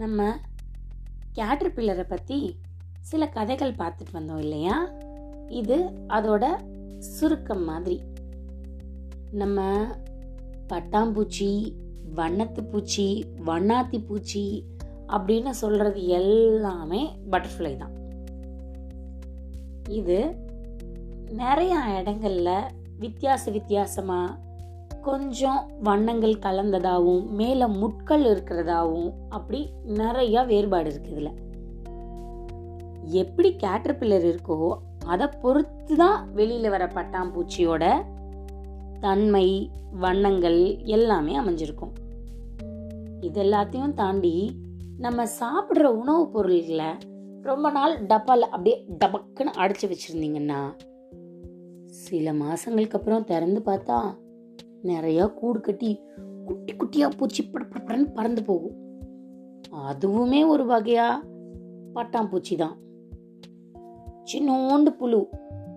நம்ம கேட்டர்பில்லரை பற்றி சில கதைகள் பார்த்துட்டு வந்தோம் இல்லையா? இது அதோட சுருக்கம் மாதிரி. நம்ம பட்டாம்பூச்சி வண்ணத்து பூச்சி வண்ணாத்தி பூச்சி அப்படின்னு சொல்கிறது எல்லாமே பட்டர்ஃப்ளை தான். இது நிறையா இடங்களில் வித்தியாச வித்தியாசமாக கொஞ்சம் வண்ணங்கள் கலந்ததாகவும் மேலே முட்கள் இருக்கிறதாவும் அப்படி நிறைய வேறுபாடு இருக்கு இதில். எப்படி கேட்டர்பில்லர் இருக்கோ அதை பொறுத்து தான் வெளியில் வர பட்டாம்பூச்சியோட தன்மை வண்ணங்கள் எல்லாமே அமைஞ்சிருக்கும். இது எல்லாத்தையும் தாண்டி நம்ம சாப்பிட்ற உணவுப் பொருள்களை ரொம்ப நாள் டப்பாவில் அப்படியே டபக்குன்னு அடைச்சி வச்சிருந்தீங்கன்னா சில மாதங்களுக்கு அப்புறம் திறந்து பார்த்தா நிறையா கூடு கட்டி குட்டி குட்டியாக பூச்சி படப்படன்னு பறந்து போகும். அதுவுமே ஒரு வகையாக பட்டாம்பூச்சி தான். சின்னோண்டு புழு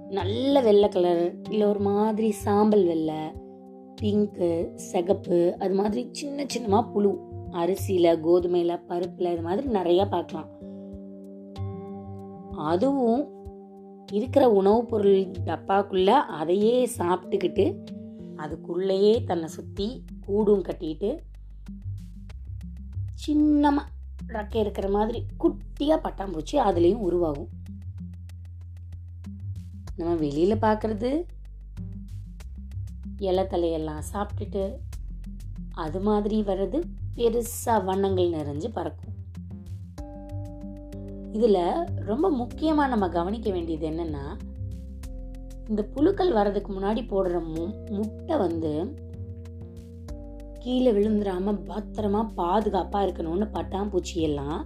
நல்ல வெள்ளை கலர் இல்லை ஒரு மாதிரி சாம்பல் வெள்ளை பிங்க்கு சிகப்பு அது மாதிரி சின்ன சின்னமாக புழு அரிசியில் கோதுமையில் பருப்பில் இது மாதிரி நிறையா பார்க்கலாம். அதுவும் இருக்கிற உணவுப் பொருள் டப்பாக்குள்ளே அதையே சாப்பிட்டுக்கிட்டு அதுக்குள்ளேயே தன்னை சுற்றி கூடும் கட்டிட்டு சின்னமாக ரக்கை இருக்கிற மாதிரி குட்டியாக பட்டாம்பூச்சி அதுலேயும் உருவாகும். நம்ம வெளியில் பார்க்குறது இலை தலையெல்லாம் சாப்பிட்டுட்டு அது மாதிரி வர்றது பெருசாக வண்ணங்கள் நிறைஞ்சு பறக்கும். இதில் ரொம்ப முக்கியமாக நம்ம கவனிக்க வேண்டியது என்னென்னா இந்த புழுக்கள் வர்றதுக்கு முன்னாடி போடுற மு- முட்டை வந்து கீழே விழுந்துடாம பத்திரமா பாதுகாப்பாக இருக்கணும்னு பட்டாம்பூச்சி எல்லாம்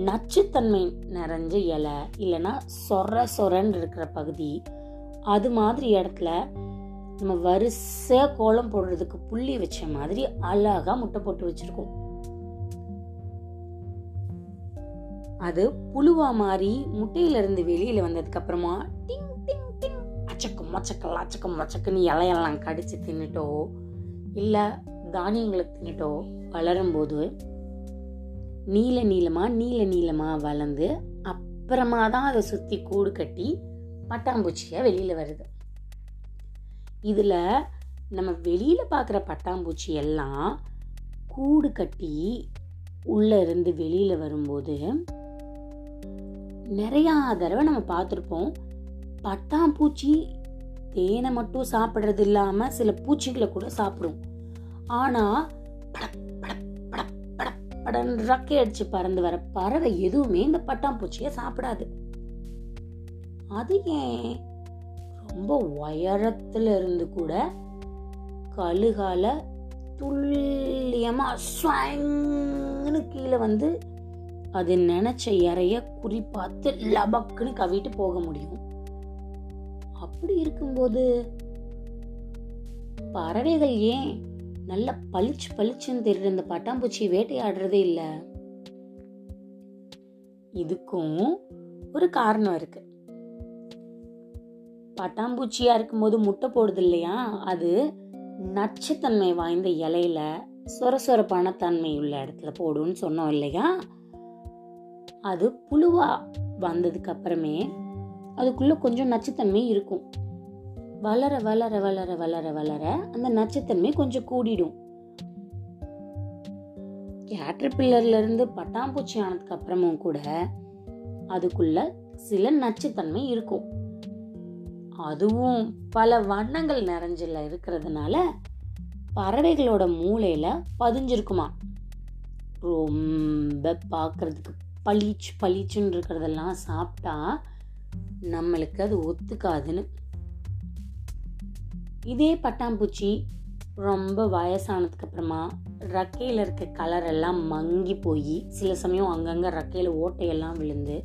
நச்சுத்தன்மை நிறைஞ்ச இலை இல்லைன்னா சொர சொரன்னு இருக்கிற பகுதி அது மாதிரி இடத்துல நம்ம வரிசை கோலம் போடுறதுக்கு புள்ளி வச்ச மாதிரி அழகா முட்டை போட்டு வச்சிருக்கோம். அது புழுவா மாறி முட்டையிலிருந்து வெளியில் வெளியில வந்ததுக்கு அப்புறமா டிங் மொச்சக்கு மொச்சக்கு அச்சக்கம் மொச்சக்குன்னு மச்சக்குன்னு இலையெல்லாம் கடித்து தின்னுட்டோ இல்லை தானியங்களை தின்னுட்டோ வளரும்போது நீல நீளமாக நீல நீளமாக வளர்ந்து அப்புறமா தான் அதை சுற்றி கூடு கட்டி பட்டாம்பூச்சியாக வெளியில் வருது. இதில் நம்ம வெளியில் பார்க்குற பட்டாம்பூச்சி எல்லாம் கூடு கட்டி உள்ளே இருந்து வெளியில் வரும்போது நிறையா தடவை நம்ம பார்த்துருப்போம். பட்டாம்பூச்சி தேனை மட்டும் சாப்பிட்றது இல்லாமல் சில பூச்சிகளை கூட சாப்பிடும். ஆனால் படப் படப் படப் படப் படன்னு ரக்கை அடிச்சு பறந்து வர பறவை எதுவுமே இந்த பட்டாம்பூச்சியை சாப்பிடாது. அது ஏன்? ரொம்ப உயரத்துல இருந்து கூட கழுகால துல்லியமா ஸ்வாங்னு கீழே வந்து அது நினைச்ச இறைய குறிப்பாத்து லபக்குன்னு கவிட்டு போக முடியும். அப்படி இருக்கும்போது பறவைகள் ஏன் நல்ல பளிச்சு பளிச்சுன்னு தெரியுற இந்த பட்டாம்பூச்சி வேட்டையாடுறதே இல்லை? இதுக்கும் ஒரு காரணம் இருக்கு. பட்டாம்பூச்சியா இருக்கும்போது முட்டை போடுது இல்லையா? அது நச்சுத்தன்மை வாய்ந்த இலையில சொரசொரப்பான தன்மை உள்ள இடத்துல போடுன்னு சொன்னோம் இல்லையா? அது புழுவா வந்ததுக்கு அப்புறமே அதுக்குள்ள கொஞ்சம் நச்சுத்தன்மை இருக்கும். வளர வளர வளர வளர வளர அந்த நச்சுத்தன்மை கொஞ்சம் கூடிடும். கேட்டர்பில்லர்ல இருந்து பட்டாம்பூச்சி ஆனதுக்கு அப்புறமும் கூட அதுக்குள்ள சில நச்சுத்தன்மை இருக்கும். அதுவும் பல வண்ணங்கள் நிறைஞ்சல இருக்கிறதுனால பறவைகளோட மூளையில பதிஞ்சிருக்குமா? ரொம்ப பார்க்கறதுக்கு பளிச்சு பளிச்சுன்னு இருக்கிறதெல்லாம் சாப்பிட்டா நம்மளுக்கு அது ஒத்துக்காதுன்னு. இதே பட்டாம்பூச்சி ரொம்ப வயசானதுக்கு அப்புறமா ரெக்கையில இருக்க கலர் எல்லாம் மங்கி போய் சில சமயம் அங்கங்கே ரெக்கையில ஓட்டையெல்லாம் விழுந்து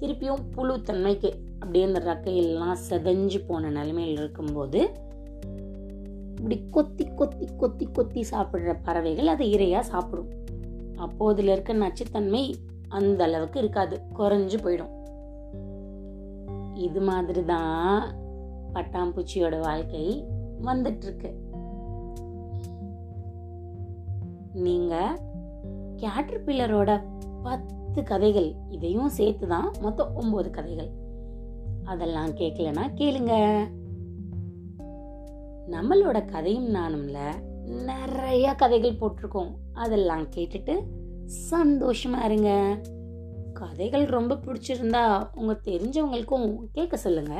திருப்பியும் புழு தன்மைக்கு அப்படியே அந்த ரெக்கையெல்லாம் செதஞ்சு போன நிலைமையில் இருக்கும்போது இப்படி கொத்தி கொத்தி கொத்தி கொத்தி சாப்பிட்ற பறவைகள் அதை இரையாக சாப்பிடும். அப்போதுல இருக்க நச்சுத்தன்மை அந்த அளவுக்கு இருக்காது. குறைஞ்சு போயிடும். இது மாதிரி தான் பட்டாம்பூச்சியோட வாழ்க்கை வந்துட்டுருக்கு. நீங்கள் கேட்டர்பில்லரோட பத்து கதைகள் இதையும் சேர்த்து தான் மொத்தம் ஒம்பது கதைகள். அதெல்லாம் கேட்கலனா கேளுங்க. நம்மளோட கதையும் நானும்ல நிறைய கதைகள் போட்டிருக்கோம். அதெல்லாம் கேட்டுட்டு சந்தோஷமா இருங்க. கதைகள் ரொம்ப பிடிச்சிருந்தா உங்க தெரிஞ்சவங்களுக்கும் கேட்க சொல்லுங்க.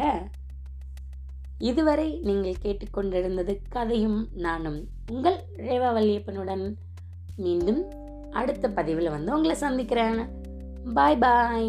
இதுவரை நீங்கள் கேட்டுக்கொண்டிருந்தது கதையும் நானும் உங்கள் ரேவா வல்லியப்பனுடன் மீண்டும் அடுத்த பதிவில் வந்து உங்களை சந்திக்கிறேன். பாய் பாய்